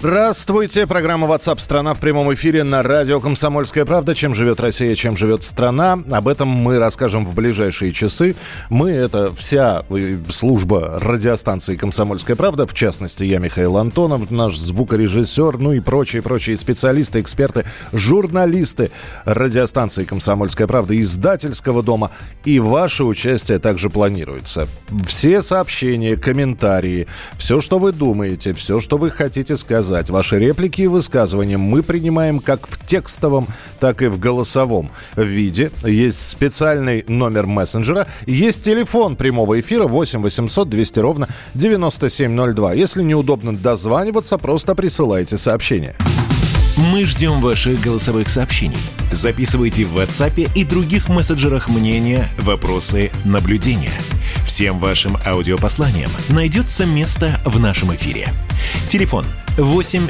Здравствуйте. Программа WhatsApp страна в прямом эфире на радио «Комсомольская правда». Чем живет Россия, чем живет страна. Об этом мы расскажем в ближайшие часы. Мы — это вся э, служба радиостанции «Комсомольская правда». В частности, я Михаил Антонов, наш звукорежиссер, ну и прочие-прочие специалисты, эксперты, журналисты радиостанции «Комсомольская правда», издательского дома. И ваше участие также планируется. Все сообщения, комментарии, все, что вы думаете, все, что вы хотите сказать, сказать. Ваши реплики и высказывания мы принимаем как в текстовом, так и в голосовом виде. Есть специальный номер мессенджера. Есть телефон прямого эфира 8 800 200 ровно 9702. Если неудобно дозваниваться, просто присылайте сообщение. Мы ждем ваших голосовых сообщений. Записывайте в WhatsApp и других мессенджерах мнения, вопросы, наблюдения. Всем вашим аудиопосланиям найдется место в нашем эфире. Телефон 8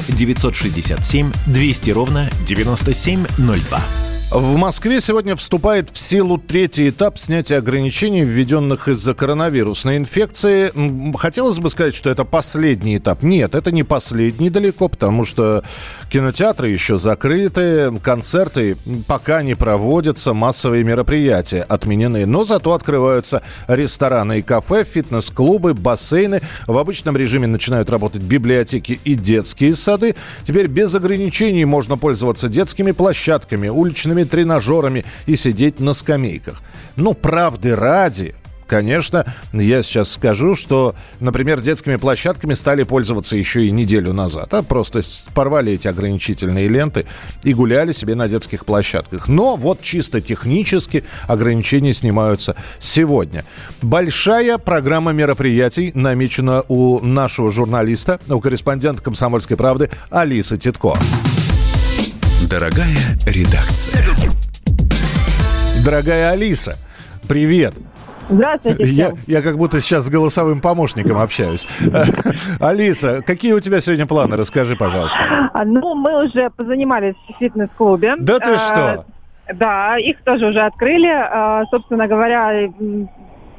967 200 ровно 9702. В Москве сегодня вступает в силу третий этап снятия ограничений, введенных из-за коронавирусной инфекции. Хотелось бы сказать, что это последний этап. Нет, это не последний далеко, потому что кинотеатры еще закрыты, концерты пока не проводятся, массовые мероприятия отменены. Но зато открываются рестораны и кафе, фитнес-клубы, бассейны. В обычном режиме начинают работать библиотеки и детские сады. Теперь без ограничений можно пользоваться детскими площадками, уличными спортивными тренажерами и сидеть на скамейках. Ну, правды ради, Конечно, я сейчас скажу, что, например, детскими площадками стали пользоваться еще и неделю назад. А просто порвали эти ограничительные ленты и гуляли себе на детских площадках. Но вот чисто технически ограничения снимаются сегодня. Большая программа мероприятий намечена у нашего журналиста, у корреспондента «Комсомольской правды» Алисы Титко. Дорогая редакция. Дорогая Алиса, привет. Здравствуйте. Я, я как будто сейчас с голосовым помощником общаюсь. Алиса, какие у тебя сегодня планы? Расскажи, пожалуйста. А, ну, мы уже позанимались в фитнес-клубе. Да ты а, что? Да, их тоже уже открыли. А, собственно говоря,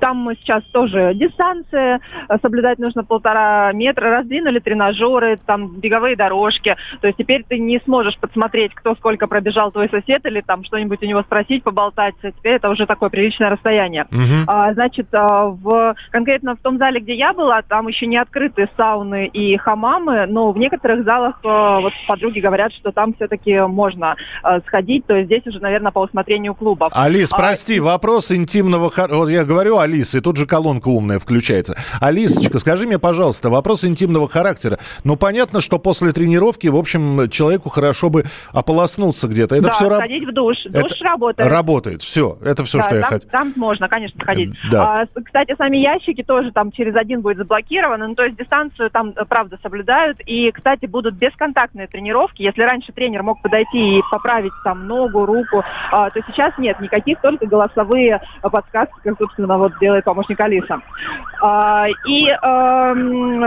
там сейчас тоже дистанция, э, соблюдать нужно полтора метра, раздвинули тренажеры, там беговые дорожки. То есть теперь ты не сможешь подсмотреть, кто сколько пробежал твой сосед, или там что-нибудь у него спросить, поболтать. Теперь это уже такое приличное расстояние. Угу. А, значит, а, в, конкретно в том зале, где я была, там еще не открыты сауны и хамамы, но в некоторых залах а, вот подруги говорят, что там все-таки можно а, сходить. То есть здесь уже, наверное, по усмотрению клубов. Алис, а, прости, а... вопрос интимного... Вот я говорю, Алиса, и тут же колонка умная включается. Алисочка, скажи мне, пожалуйста, вопрос интимного характера. Ну, понятно, что после тренировки, в общем, человеку хорошо бы ополоснуться где-то. Это да, все сходить в душ. Душ это работает. Работает, все. Это все, да, что там, я хотел. Там можно, конечно, ходить. Да. А, кстати, сами ящики тоже там через один будет заблокированы. Ну, то есть дистанцию там, э, правда, соблюдают. И, кстати, будут бесконтактные тренировки. Если раньше тренер мог подойти и поправить там ногу, руку, а, то сейчас нет никаких, только голосовые подсказки, как, собственно, вот делает помощник Алиса. А, и эм,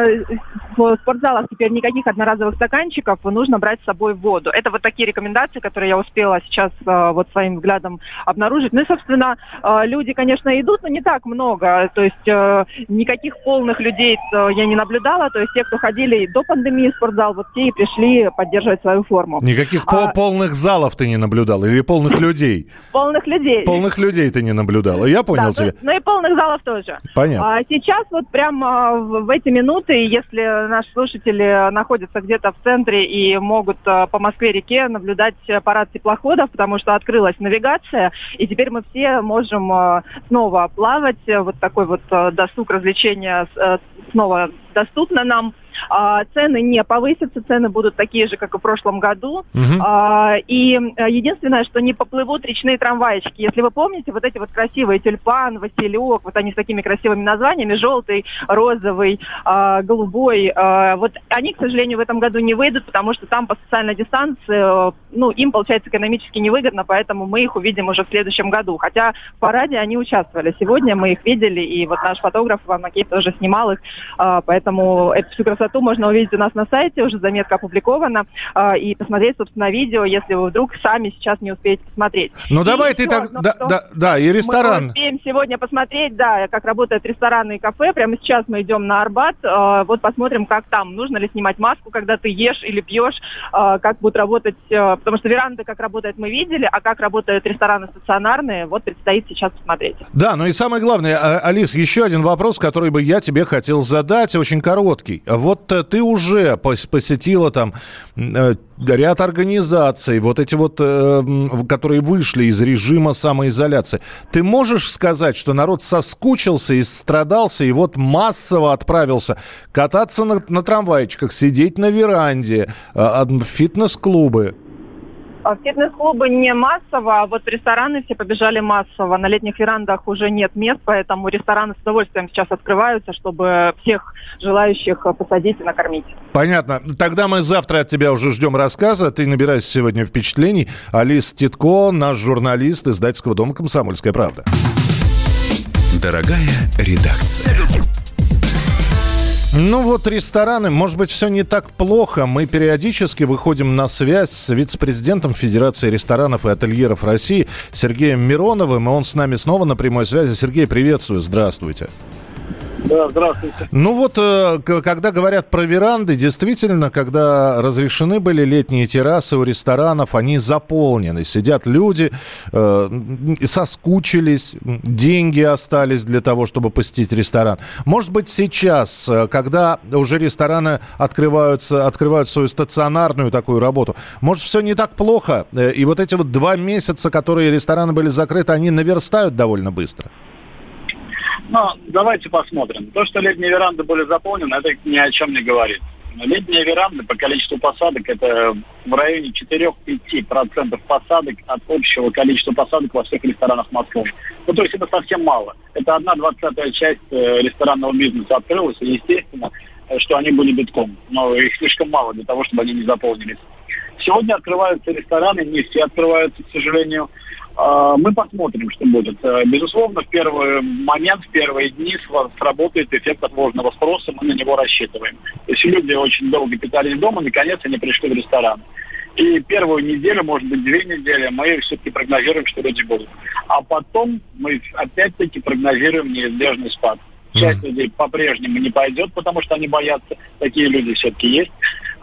в спортзалах теперь никаких одноразовых стаканчиков, нужно брать с собой воду. Это вот такие рекомендации, которые я успела сейчас э, вот своим взглядом обнаружить. Ну и, собственно, э, люди, конечно, идут, но не так много. То есть э, никаких полных людей я не наблюдала. То есть те, кто ходили до пандемии в спортзал, вот те и пришли поддерживать свою форму. Никаких а, полных залов ты не наблюдала или полных людей? Полных людей. Полных людей ты не наблюдала. Я понял да, тебя. Ну, ну и полных залов тоже. Понятно. А сейчас вот прямо в эти минуты, если наши слушатели находятся где-то в центре и могут э, по Москве-реке наблюдать парад теплоходов, потому что открылась навигация, и теперь мы все можем э, снова плавать. Вот такой вот досуг развлечения снова доступно нам. А, цены не повысятся, цены будут такие же, как и в прошлом году. Угу. А, и э, единственное, что не поплывут речные трамвайчики. Если вы помните, вот эти вот красивые тюльпан, Василек, вот они с такими красивыми названиями, желтый, розовый, а, голубой, а, вот они, к сожалению, в этом году не выйдут, потому что там по социальной дистанции, э, ну, им, получается, экономически невыгодно, поэтому мы их увидим уже в следующем году. Хотя в параде они участвовали. Сегодня мы их видели, и вот наш фотограф Иван Макеев тоже снимал их, а, поэтому эту всю красоту можно увидеть у нас на сайте, уже заметка опубликована, а, и посмотреть, собственно, видео, если вы вдруг сами сейчас не успеете посмотреть. Ну, и давай ты так... Да, да, да, и ресторан. Мы успеем сегодня посмотреть, да, как работают рестораны и кафе. Прямо сейчас мы идем на Арбат, а, вот посмотрим, как там. Нужно ли снимать маску, когда ты ешь или пьешь, как будут работать, потому что веранды, как работает, мы видели, а как работают рестораны стационарные, вот предстоит сейчас посмотреть. Да, ну и самое главное, Алис, еще один вопрос, который бы я тебе хотел задать, очень короткий. Вот э, ты уже посетила там э, ряд организаций, вот эти вот, э, которые вышли из режима самоизоляции. Ты можешь сказать, что народ соскучился и страдался, и вот массово отправился кататься на, на трамвайчиках, сидеть на веранде, в фитнес-клубы? А в фитнес-клубы не массово, а вот рестораны все побежали массово. На летних верандах уже нет мест, поэтому рестораны с удовольствием сейчас открываются, чтобы всех желающих посадить и накормить. Понятно. Тогда мы завтра от тебя уже ждем рассказа. Ты набирайся сегодня впечатлений. Алис Титко, наш журналист издательского дома «Комсомольская правда». Дорогая редакция. Ну вот рестораны, может быть, все не так плохо. Мы периодически выходим на связь с вице-президентом Федерации ресторанов и ательеров России Сергеем Мироновым, и он с нами снова на прямой связи. Сергей, приветствую, здравствуйте. Да, здравствуйте. Ну вот, э, когда говорят про веранды, действительно, когда разрешены были летние террасы у ресторанов, они заполнены. Сидят люди, э, соскучились, деньги остались для того, чтобы посетить ресторан. Может быть, сейчас, э, когда уже рестораны открываются, открывают свою стационарную такую работу, может, все не так плохо, и вот эти вот два месяца, которые рестораны были закрыты, они наверстают довольно быстро? Ну, давайте посмотрим. То, что летние веранды были заполнены, это ни о чем не говорит. Летние веранды по количеству посадок это в районе 4-5% посадок от общего количества посадок во всех ресторанах Москвы. Ну, то есть это совсем мало. Это одна двадцатая часть э, ресторанного бизнеса открылась, и естественно, э, что они были битком. Но их слишком мало для того, чтобы они не заполнились. Сегодня открываются рестораны, не все открываются, к сожалению. А, мы посмотрим, что будет. Э, безусловно, в первый момент, в первые дни сработает эффект отложенного спроса, мы на него рассчитываем. То есть люди очень долго питались дома, наконец они пришли в ресторан. И первую неделю, может быть, две недели мы все-таки прогнозируем, что люди будут. А потом мы опять-таки прогнозируем неизбежный спад. Часть mm-hmm. людей по-прежнему не пойдет, потому что они боятся. Такие люди все-таки есть.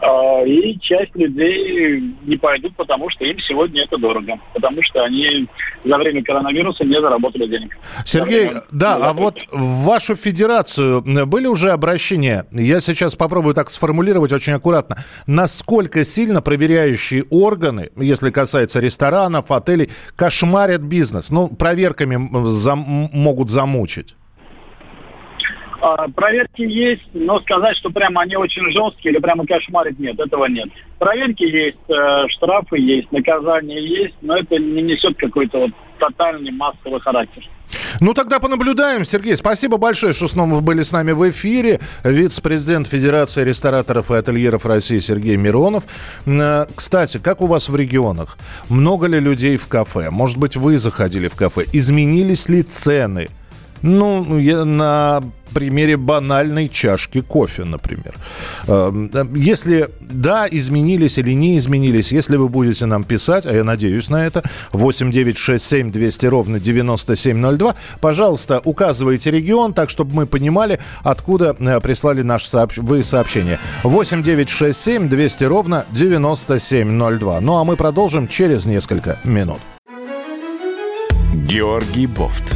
А, и часть людей не пойдут, потому что им сегодня это дорого. Потому что они за время коронавируса не заработали денег. Сергей, да, а вот в вашу федерацию были уже обращения? Я сейчас попробую так сформулировать очень аккуратно. Насколько сильно проверяющие органы, если касается ресторанов, отелей, кошмарят бизнес? Ну, проверками зам- могут замучить. А, проверки есть, но сказать, что прямо они очень жесткие или прямо кошмарить нет, этого нет. Проверки есть, э, штрафы есть, наказания есть, но это не несет какой-то вот тотальный массовый характер. Ну, тогда понаблюдаем. Сергей, спасибо большое, что снова были с нами в эфире. Вице-президент Федерации рестораторов и ательеров России Сергей Миронов. Э, кстати, как у вас в регионах? Много ли людей в кафе? Может быть, вы заходили в кафе? Изменились ли цены? Ну, на примере банальной чашки кофе, например. Эм, если да, изменились или не изменились, если вы будете нам писать, а я надеюсь на это, 8 9 6 7 200 ровно 9702, пожалуйста, указывайте регион, так, чтобы мы понимали, откуда э, прислали наш сообщ... вы сообщение. 8 9 6 7 200 ровно 9702. Ну а мы продолжим через несколько минут. Георгий Бофт.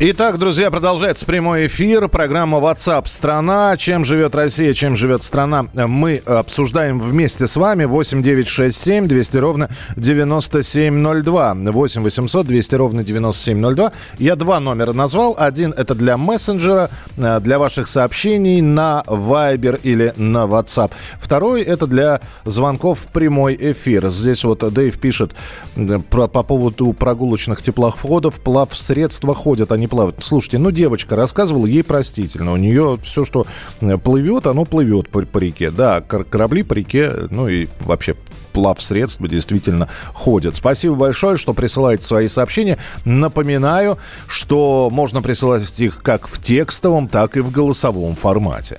Итак, друзья, продолжается прямой эфир. Программа WhatsApp страна. Чем живет Россия, чем живет страна, мы обсуждаем вместе с вами. 8 9 6 7 200 ровно 9702. 8 800 200 ровно 9702. Я два номера назвал. Один это для мессенджера, э, для ваших сообщений на Viber или на WhatsApp. Второй это для звонков в прямой эфир. Здесь вот Дэйв пишет э, про, по поводу прогулочных теплоходов. Плав средства ходят, они плавать. Слушайте, ну девочка рассказывала, ей простительно. У нее все, что э, плывет, оно плывет по, по реке. Да, корабли по реке, ну и вообще плав средства действительно ходят. Спасибо большое, что присылаете свои сообщения. Напоминаю, что можно присылать их как в текстовом, так и в голосовом формате.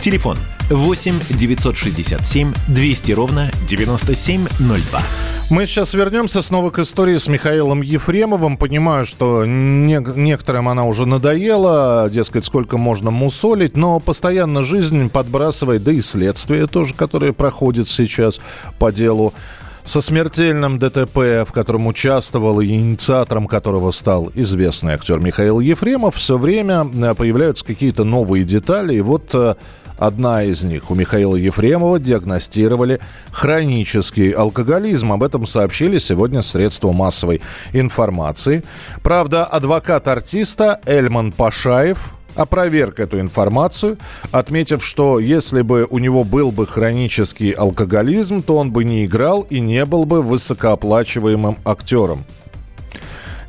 Телефон 8 967 200 ровно 9702. Мы сейчас вернемся снова к истории с Михаилом Ефремовым. Понимаю, что не, некоторым она уже надоела, дескать, сколько можно мусолить, но постоянно жизнь подбрасывает, да и следствие тоже, которое проходит сейчас по делу со смертельным ДТП, в котором участвовал и инициатором которого стал известный актер Михаил Ефремов, все время э, появляются какие-то новые детали. И вот э, Одна из них. У Михаила Ефремова диагностировали хронический алкоголизм. Об этом сообщили сегодня средства массовой информации. Правда, адвокат артиста Эльман Пашаев опроверг эту информацию, отметив, что если бы у него был бы хронический алкоголизм, то он бы не играл и не был бы высокооплачиваемым актером.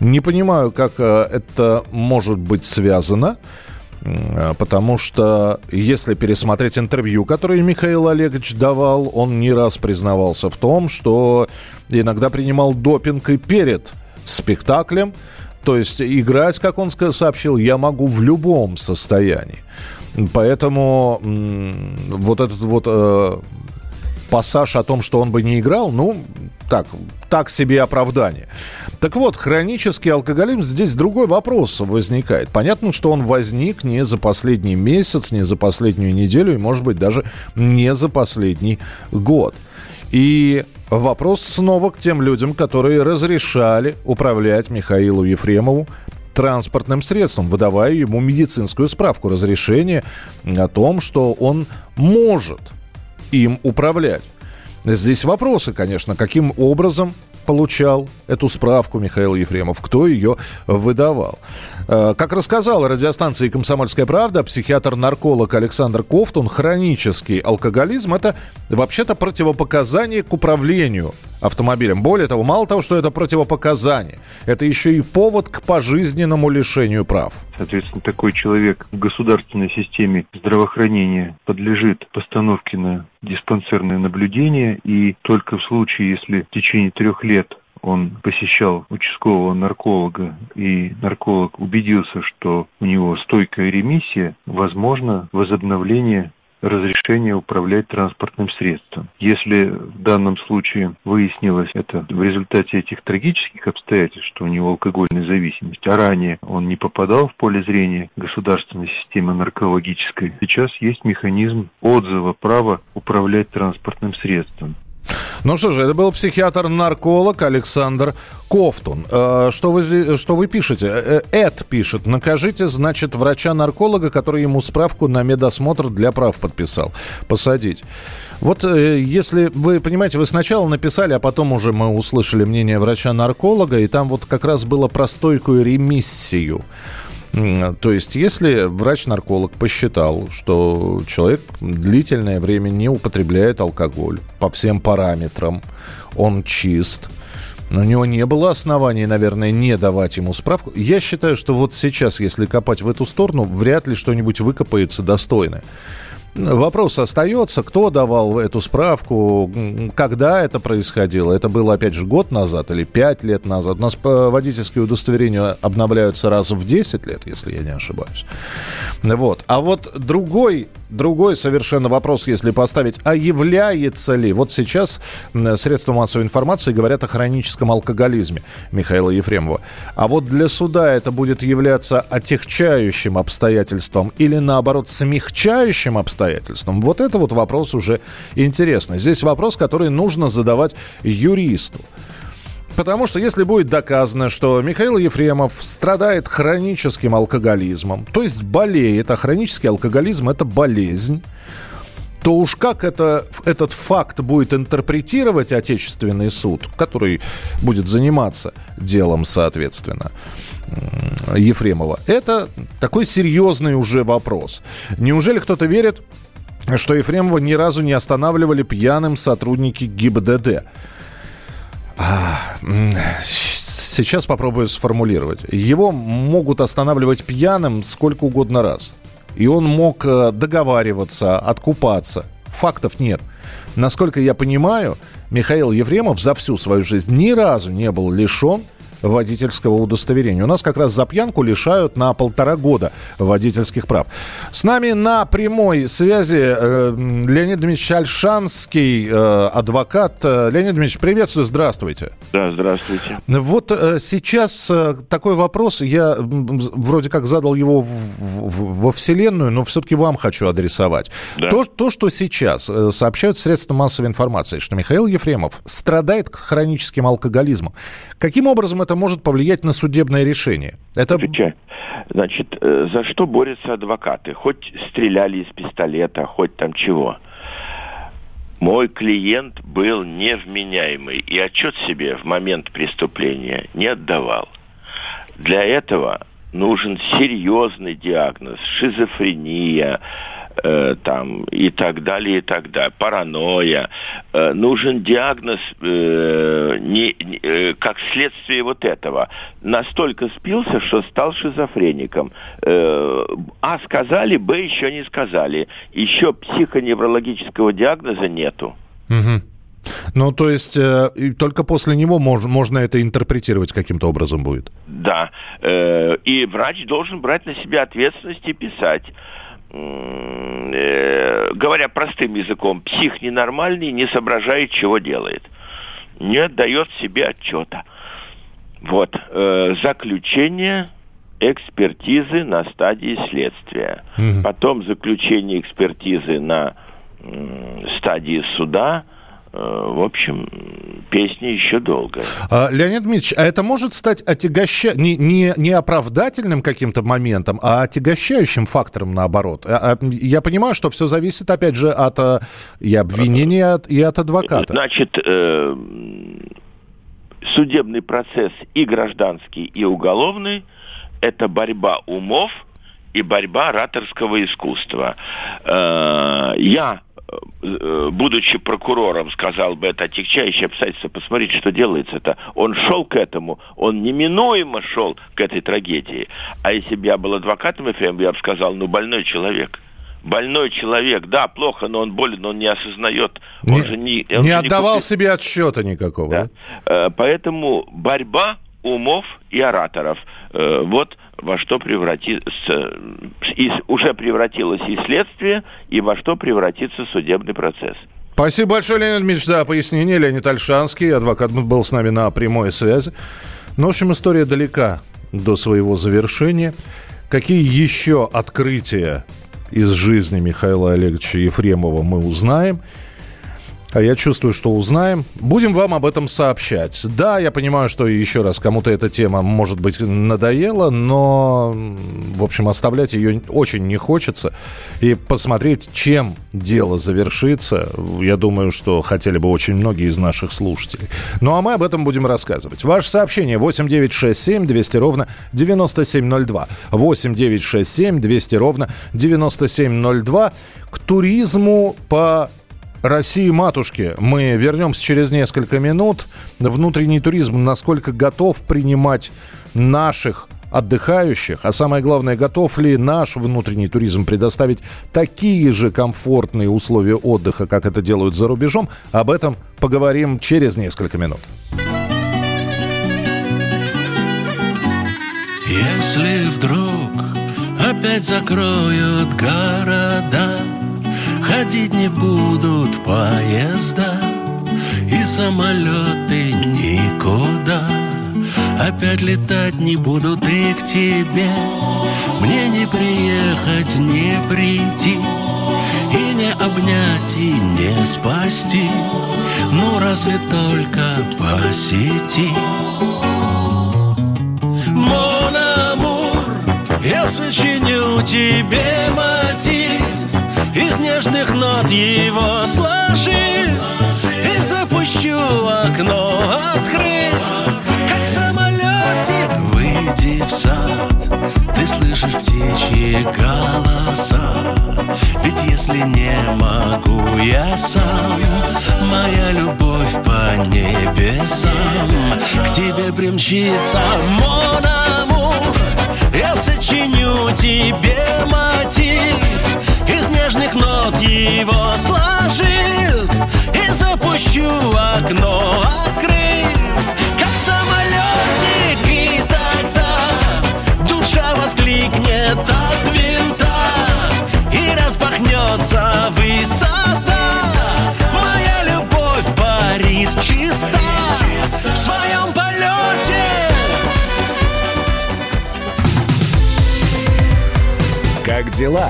Не понимаю, как э, это может быть связано. Потому что если пересмотреть интервью, которое Михаил Олегович давал, он не раз признавался в том, что иногда принимал допинг и перед спектаклем. То есть играть, как он сообщил, я могу в любом состоянии. Поэтому вот этот вот э, пассаж о том, что он бы не играл, ну, так, так себе оправдание. Так вот, хронический алкоголизм, здесь другой вопрос возникает. Понятно, что он возник не за последний месяц, не за последнюю неделю и, может быть, даже не за последний год. И вопрос снова к тем людям, которые разрешали управлять Михаилу Ефремову транспортным средством, выдавая ему медицинскую справку, разрешение о том, что он может им управлять. Здесь вопросы, конечно, каким образом получал эту справку Михаил Ефремов, кто ее выдавал. Э, как рассказала радиостанции «Комсомольская правда», психиатр-нарколог Александр Кофтун, хронический алкоголизм – это вообще-то противопоказание к управлению автомобилем. Более того, мало того, что это противопоказание, это еще и повод к пожизненному лишению прав. Соответственно, такой человек в государственной системе здравоохранения подлежит постановке на диспансерное наблюдение, и только в случае, если в течение трех лет он посещал участкового нарколога, и нарколог убедился, что у него стойкая ремиссия, возможно возобновление разрешение управлять транспортным средством. Если в данном случае выяснилось это в результате этих трагических обстоятельств, что у него алкогольная зависимость, а ранее он не попадал в поле зрения государственной системы наркологической, сейчас есть механизм отзыва права управлять транспортным средством. Ну что же, это был психиатр-нарколог Александр Кофтун. Э, что вы, что вы пишете? Э, Эд пишет. Накажите, значит, врача-нарколога, который ему справку на медосмотр для прав подписал. Посадить. Вот э, если вы понимаете, вы сначала написали, а потом уже мы услышали мнение врача-нарколога, и там вот как раз было про стойкую ремиссию. То есть, если врач-нарколог посчитал, что человек длительное время не употребляет алкоголь по всем параметрам, он чист, но у него не было оснований, наверное, не давать ему справку. Я считаю, что вот сейчас, если копать в эту сторону, вряд ли что-нибудь выкопается достойное. Вопрос остается, кто давал эту справку, когда это происходило. Это было, опять же, год назад или пять лет назад. У нас водительские удостоверения обновляются раз в 10 лет, если я не ошибаюсь. Вот. А вот другой Другой совершенно вопрос, если поставить, а является ли, вот сейчас средства массовой информации говорят о хроническом алкоголизме Михаила Ефремова, а вот для суда это будет являться отягчающим обстоятельством или наоборот смягчающим обстоятельством, вот это вот вопрос уже интересный. Здесь вопрос, который нужно задавать юристу. Потому что если будет доказано, что Михаил Ефремов страдает хроническим алкоголизмом, то есть болеет, а хронический алкоголизм – это болезнь, то уж как это, этот факт будет интерпретировать отечественный суд, который будет заниматься делом, соответственно, Ефремова, это такой серьезный уже вопрос. Неужели кто-то верит, что Ефремова ни разу не останавливали пьяным сотрудники ГИБДД? А, сейчас попробую сформулировать. Его могут останавливать пьяным сколько угодно раз. И он мог э, договариваться, откупаться. Фактов нет. Насколько я понимаю, Михаил Ефремов за всю свою жизнь ни разу не был лишен водительского удостоверения. У нас как раз за пьянку лишают на полтора года водительских прав. С нами на прямой связи э, Леонид Дмитриевич Альшанский, э, адвокат. Э, Леонид Дмитриевич, приветствую, здравствуйте. Да, здравствуйте. Вот э, сейчас э, такой вопрос, я вроде как задал его в, в, во Вселенную, но все-таки вам хочу адресовать. Да. То, то, что сейчас э, сообщают средства массовой информации, что Михаил Ефремов страдает хроническим алкоголизмом, каким образом это это может повлиять на судебное решение? Это... Значит, э, за что борются адвокаты? Хоть стреляли из пистолета, хоть там чего. Мой клиент был невменяемый и отчет себе в момент преступления не отдавал. Для этого нужен серьезный диагноз, шизофрения, э, там и так далее, и так далее, паранойя. Э, нужен диагноз э, не, не, э, как следствие вот этого. Настолько спился, что стал шизофреником. Э, а сказали, Б еще не сказали. Еще психоневрологического диагноза нету. Угу. Ну, то есть э, только после него мож, можно это интерпретировать каким-то образом будет? Да. Э, и врач должен брать на себя ответственность и писать. Э, говоря простым языком, псих ненормальный, не соображает, чего делает. Не отдает себе отчета. Вот. Э, заключение экспертизы на стадии следствия. Угу. Потом заключение экспертизы на стадии суда – в общем, песня еще долгая. А, Леонид Дмитриевич, а это может стать отягоща... не, не, не оправдательным каким-то моментом, а отягощающим фактором наоборот? А, а, я понимаю, что все зависит, опять же, от э, и обвинения, и от адвоката. Значит, э, судебный процесс и гражданский, и уголовный – это борьба умов и борьба ораторского искусства. Э, я Э, будучи прокурором, сказал бы, это отягчающее обстоятельство, посмотрите, что делается-то. Он шел к этому, он неминуемо шел к этой трагедии. А если бы я был адвокатом ФМ, я бы сказал, ну, больной человек. Больной человек, да, плохо, но он болен, он не осознает. Он не, же не, он не отдавал не себе отсчета никакого. Да? Э, поэтому борьба умов и ораторов. Э, вот во что превратится, и уже превратилось и следствие, и во что превратится судебный процесс. Спасибо большое, Леонид Дмитриевич, за пояснение. Леонид Альшанский, адвокат, был с нами на прямой связи. Ну, в общем, история далека до своего завершения. Какие еще открытия из жизни Михаила Олеговича Ефремова мы узнаем – я чувствую, что узнаем. Будем вам об этом сообщать. Да, я понимаю, что еще раз кому-то эта тема, может быть, надоела, но, в общем, оставлять ее очень не хочется. И посмотреть, чем дело завершится, я думаю, что хотели бы очень многие из наших слушателей. Ну, а мы об этом будем рассказывать. Ваше сообщение 8967 200 ровно 9702. 8967 200 ровно 9702. К туризму по России матушки. Мы вернемся через несколько минут. Внутренний туризм насколько готов принимать наших отдыхающих, а самое главное, готов ли наш внутренний туризм предоставить такие же комфортные условия отдыха, как это делают за рубежом, об этом поговорим через несколько минут. Если вдруг опять закроют города, Ходить не будут поезда и самолеты никуда. Опять летать не будут и к тебе. Мне не приехать, не прийти И не обнять, и не спасти. Ну разве только по сети. Мон амур, я сочиню тебе мотив Из нежных нот его сложив И запущу окно, открыв Как самолетик, выйди в сад. Ты слышишь птичьи голоса. Ведь если не могу я сам Моя любовь по небесам. К тебе примчится мон амур Я сочиню тебе мотив Из нежных нот его сложив И запущу окно, открыв Как самолетик И тогда душа воскликнет от винта И распахнется высота. Моя любовь парит чиста В своем полете. Как дела,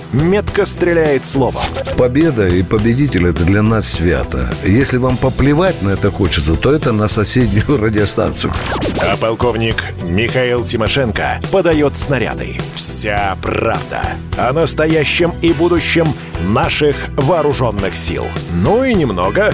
метко стреляет словом. Победа и победитель – это для нас свято. Если вам поплевать на это хочется, то это на соседнюю радиостанцию. А полковник Михаил Тимошенко подает снаряды. Вся правда о настоящем и будущем наших вооруженных сил. Ну и немного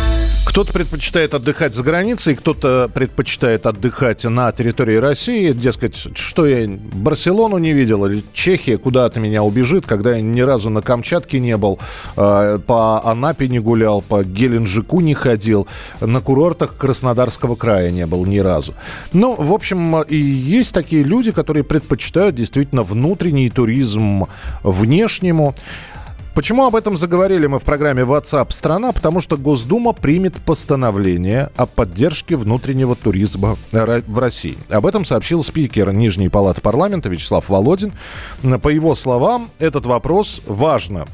Кто-то предпочитает отдыхать за границей, кто-то предпочитает отдыхать на территории России. Дескать, что я Барселону не видел или Чехия куда от меня убежит, когда я ни разу на Камчатке не был, э, по Анапе не гулял, по Геленджику не ходил, на курортах Краснодарского края не был ни разу. Ну, в общем, и есть такие люди, которые предпочитают действительно внутренний туризм внешнему. Почему об этом заговорили мы в программе WhatsApp страна? Потому что Госдума примет постановление о поддержке внутреннего туризма в России. Об этом сообщил спикер Нижней палаты парламента Вячеслав Володин. По его словам, этот вопрос важно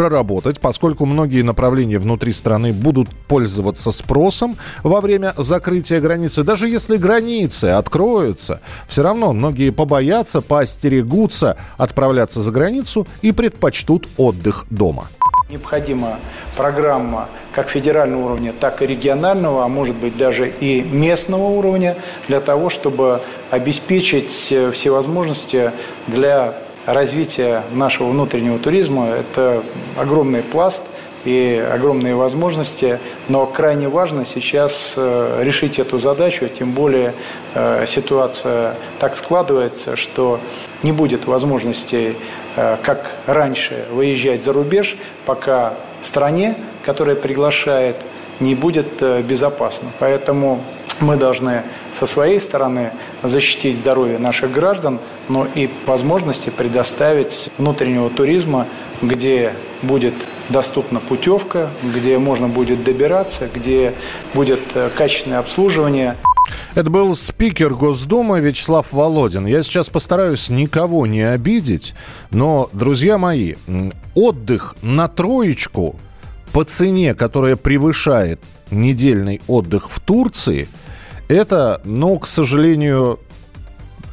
проработать, поскольку многие направления внутри страны будут пользоваться спросом во время закрытия границы. Даже если границы откроются, все равно многие побоятся, поостерегутся отправляться за границу и предпочтут отдых дома. Необходима программа как федерального уровня, так и регионального, а может быть даже и местного уровня, для того, чтобы обеспечить все возможности для развитие нашего внутреннего туризма – это огромный пласт и огромные возможности, но крайне важно сейчас э, решить эту задачу, тем более э, ситуация так складывается, что не будет возможности, э, как раньше, выезжать за рубеж, пока в стране, которая приглашает, не будет безопасно. Поэтому мы должны со своей стороны защитить здоровье наших граждан, но и возможности предоставить внутреннего туризма, где будет доступна путевка, где можно будет добираться, где будет э, качественное обслуживание. Это был спикер Госдумы Вячеслав Володин. Я сейчас постараюсь никого не обидеть, но, друзья мои, отдых на троечку по цене, которая превышает недельный отдых в Турции – это, ну, к сожалению,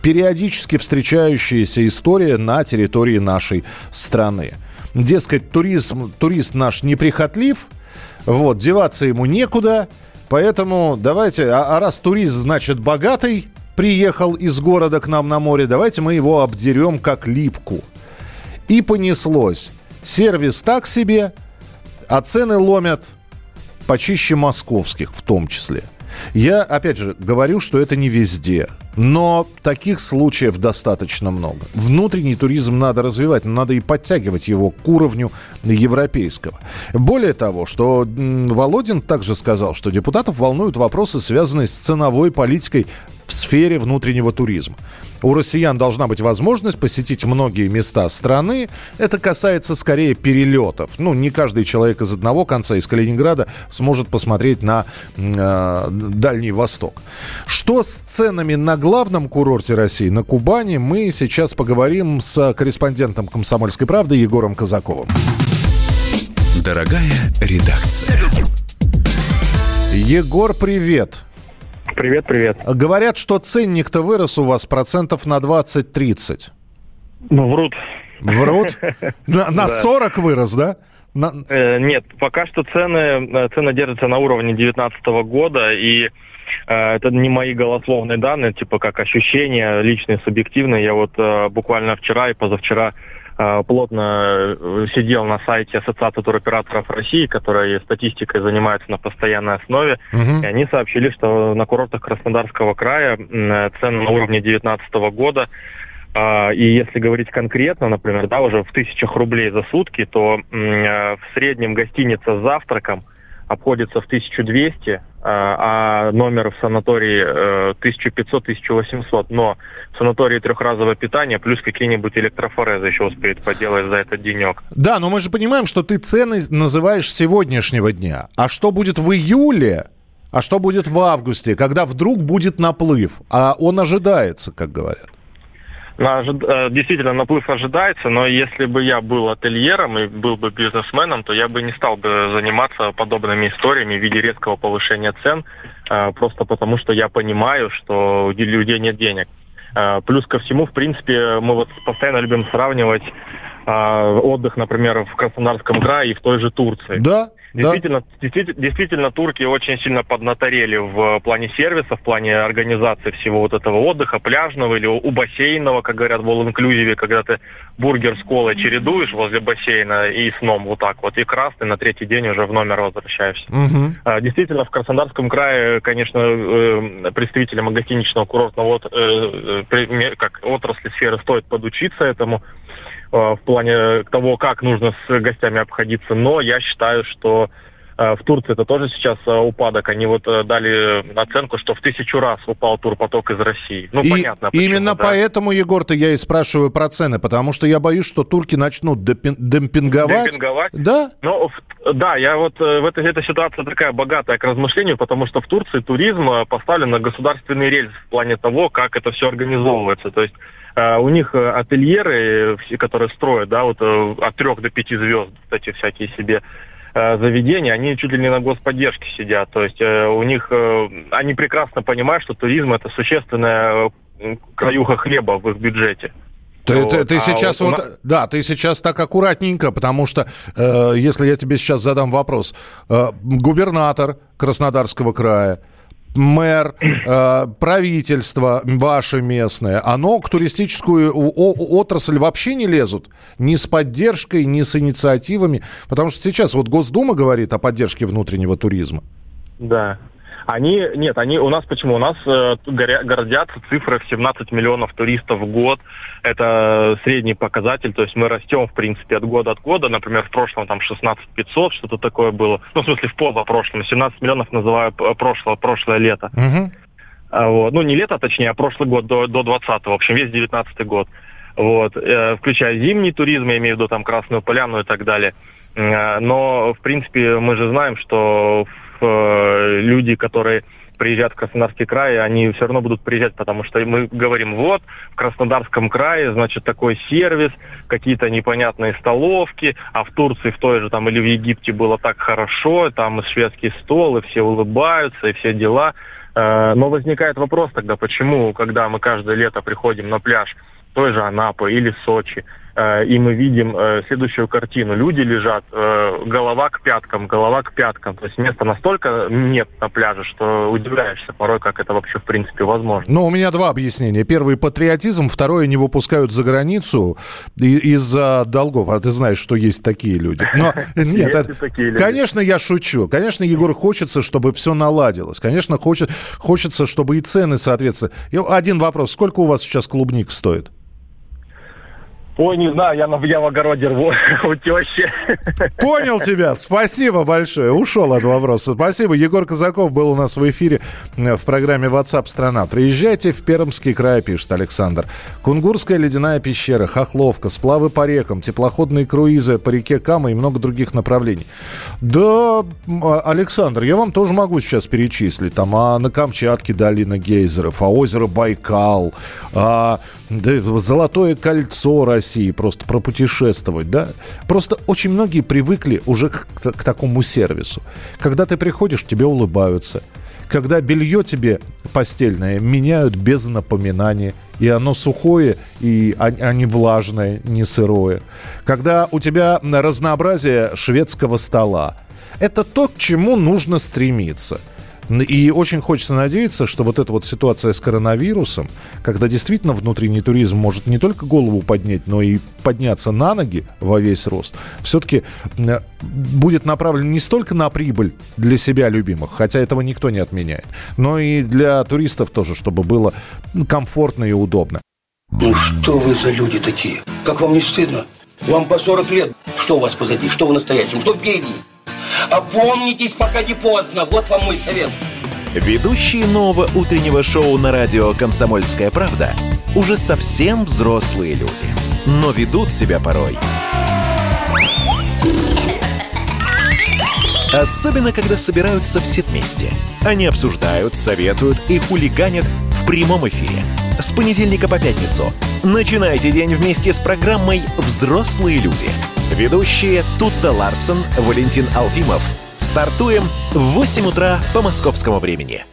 периодически встречающаяся история на территории нашей страны. дескать, туризм, турист наш неприхотлив, вот, деваться ему некуда, поэтому давайте, а, а раз турист, значит, богатый, приехал из города к нам на море, давайте мы его обдерем как липку. И понеслось. Сервис так себе, а цены ломят почище московских в том числе. Я, опять же, говорю, что это не везде. Но таких случаев достаточно много. Внутренний туризм надо развивать, но надо и подтягивать его к уровню европейского. Более того, что Володин также сказал, что депутатов волнуют вопросы, связанные с ценовой политикой в сфере внутреннего туризма. У россиян должна быть возможность посетить многие места страны. Это касается скорее перелетов. Ну, не каждый человек из одного конца, из Калининграда, сможет посмотреть на э, Дальний Восток. Что с ценами на главном курорте России, на Кубани, мы сейчас поговорим с корреспондентом «Комсомольской правды» Егором Казаковым. Дорогая редакция. Егор, привет. Привет, привет. Говорят, что ценник-то вырос у вас процентов на 20-30. Ну, врут. Врут? На, на 40 вырос, да? На... Э, нет, пока что цены, э, цены держатся на уровне 2019 года, и э, это не мои голословные данные, типа как ощущения личные, субъективные. Я вот э, буквально вчера и позавчера плотно э, сидел на сайте Ассоциации туроператоров России, которая статистикой занимается на постоянной основе, угу. и они сообщили, что на курортах Краснодарского края цены на уровне 2019 года и если говорить конкретно, например, да, уже в тысячах рублей за сутки, то в среднем гостиница с завтраком – обходится в 1200, а, а номер в санатории 1500-1800, э, но в санатории трехразовое питание плюс какие-нибудь электрофорезы еще успеет поделать за этот денек. Да, но мы же понимаем, что ты цены называешь сегодняшнего дня. А что будет в июле? А что будет в августе, когда вдруг будет наплыв? А он ожидается, как говорят. Э, действительно, наплыв ожидается, но если бы я был ательером и был бы бизнесменом, то я бы не стал бы заниматься подобными историями в виде резкого повышения цен, э, просто потому что я понимаю, что у людей нет денег. Э, плюс ко всему, в принципе, мы вот постоянно любим сравнивать отдых, например, в Краснодарском крае и в той же Турции. Да, Действительно, да. действительно, действительно, турки очень сильно поднаторели в плане сервиса, в плане организации всего вот этого отдыха, пляжного или у бассейного, как говорят в all-inclusive, когда ты бургер с колой чередуешь возле бассейна и сном вот так вот, и красный на третий день уже в номер возвращаешься. Угу. Действительно, в Краснодарском крае, конечно, э, представителям гостиничного курортного э, э, как отрасли сферы стоит подучиться этому. Э, в плане того, как нужно с гостями обходиться, но я считаю, что э, в Турции это тоже сейчас э, упадок. Они вот дали оценку, что в тысячу раз упал турпоток из России. Ну, и понятно. Почему, именно да. поэтому, Егор-то я и спрашиваю про цены, потому что я боюсь, что турки начнут демпинговать. Демпинговать? Да. Ну, да, я вот в этой, эта ситуация такая богатая к размышлению, потому что в Турции туризм поставлен на государственный рельс в плане того, как это все организовывается. То есть а, у них э, ательеры, которые строят, да, вот э, от трех до пяти звезд, эти всякие себе э, заведения, они чуть ли не на господдержке сидят. То есть у них, они прекрасно понимают, что туризм это существенная краюха хлеба в их бюджете. Ты, вот. ты, ты а сейчас вот, вот, да, ты сейчас так аккуратненько, потому что э, если я тебе сейчас задам вопрос, э, губернатор Краснодарского края, мэр, э, правительство ваше местное, оно к туристическую отрасль вообще не лезут? Ни с поддержкой, ни с инициативами? Потому что сейчас вот Госдума говорит о поддержке внутреннего туризма. Да. Они, нет, они у нас почему? У нас э, гордятся цифры в 17 миллионов туристов в год. Это средний показатель, то есть мы растем, в принципе, от года от года. Например, в прошлом там 16 500, что-то такое было. Ну, в смысле, в позапрошлом. 17 миллионов называю прошлое, прошлое лето. Угу. А, вот. Ну, не лето, а точнее, а прошлый год до, до 20 В общем, весь 19 год. Вот. Э, включая зимний туризм, я имею в виду там Красную Поляну и так далее. Э, но, в принципе, мы же знаем, что э, люди, которые приезжают в Краснодарский край, они все равно будут приезжать, потому что мы говорим, вот, в Краснодарском крае, значит, такой сервис, какие-то непонятные столовки, а в Турции, в той же там или в Египте было так хорошо, там шведский стол, и все улыбаются, и все дела. Э, но возникает вопрос тогда, почему, когда мы каждое лето приходим на пляж той же Анапы или Сочи, и мы видим э, следующую картину. Люди лежат э, голова к пяткам, голова к пяткам. То есть места настолько нет на пляже, что удивляешься порой, как это вообще в принципе возможно. Ну, у меня два объяснения. Первый – патриотизм, второе – не выпускают за границу из-за долгов. А ты знаешь, что есть такие люди. Но нет, конечно, я шучу. Конечно, Егор, хочется, чтобы все наладилось. Конечно, хочет, хочется, чтобы и цены соответствовали. Один вопрос. Сколько у вас сейчас клубник стоит? Ой, не знаю, я, на, я в огороде рву у тещи. Понял тебя. Спасибо большое. Ушел от вопроса. Спасибо. Егор Казаков был у нас в эфире э, в программе WhatsApp страна Приезжайте в Пермский край, пишет Александр. Кунгурская ледяная пещера, Хохловка, сплавы по рекам, теплоходные круизы по реке Кама и много других направлений. Да, а, Александр, я вам тоже могу сейчас перечислить. Там а на Камчатке долина гейзеров, а озеро Байкал, а да, золотое кольцо России, просто пропутешествовать, да. Просто очень многие привыкли уже к, к такому сервису. Когда ты приходишь, тебе улыбаются. Когда белье тебе постельное меняют без напоминания, и оно сухое, и, а, а не влажное, не сырое. Когда у тебя разнообразие шведского стола. Это то, к чему нужно стремиться – и очень хочется надеяться, что вот эта вот ситуация с коронавирусом, когда действительно внутренний туризм может не только голову поднять, но и подняться на ноги во весь рост, все-таки будет направлен не столько на прибыль для себя любимых, хотя этого никто не отменяет, но и для туристов тоже, чтобы было комфортно и удобно. Ну что вы за люди такие? Как вам не стыдно? Вам по 40 лет. Что у вас позади? Что вы настоящем? Что впереди? Опомнитесь, пока не поздно. Вот вам мой совет. Ведущие нового утреннего шоу на радио «Комсомольская правда» уже совсем взрослые люди, но ведут себя порой. Особенно, когда собираются все вместе. Они обсуждают, советуют и хулиганят в прямом эфире. С понедельника по пятницу. Начинайте день вместе с программой «Взрослые люди». Ведущие Тутта Ларсон, Валентин Алфимов. Стартуем в 8 утра по московскому времени.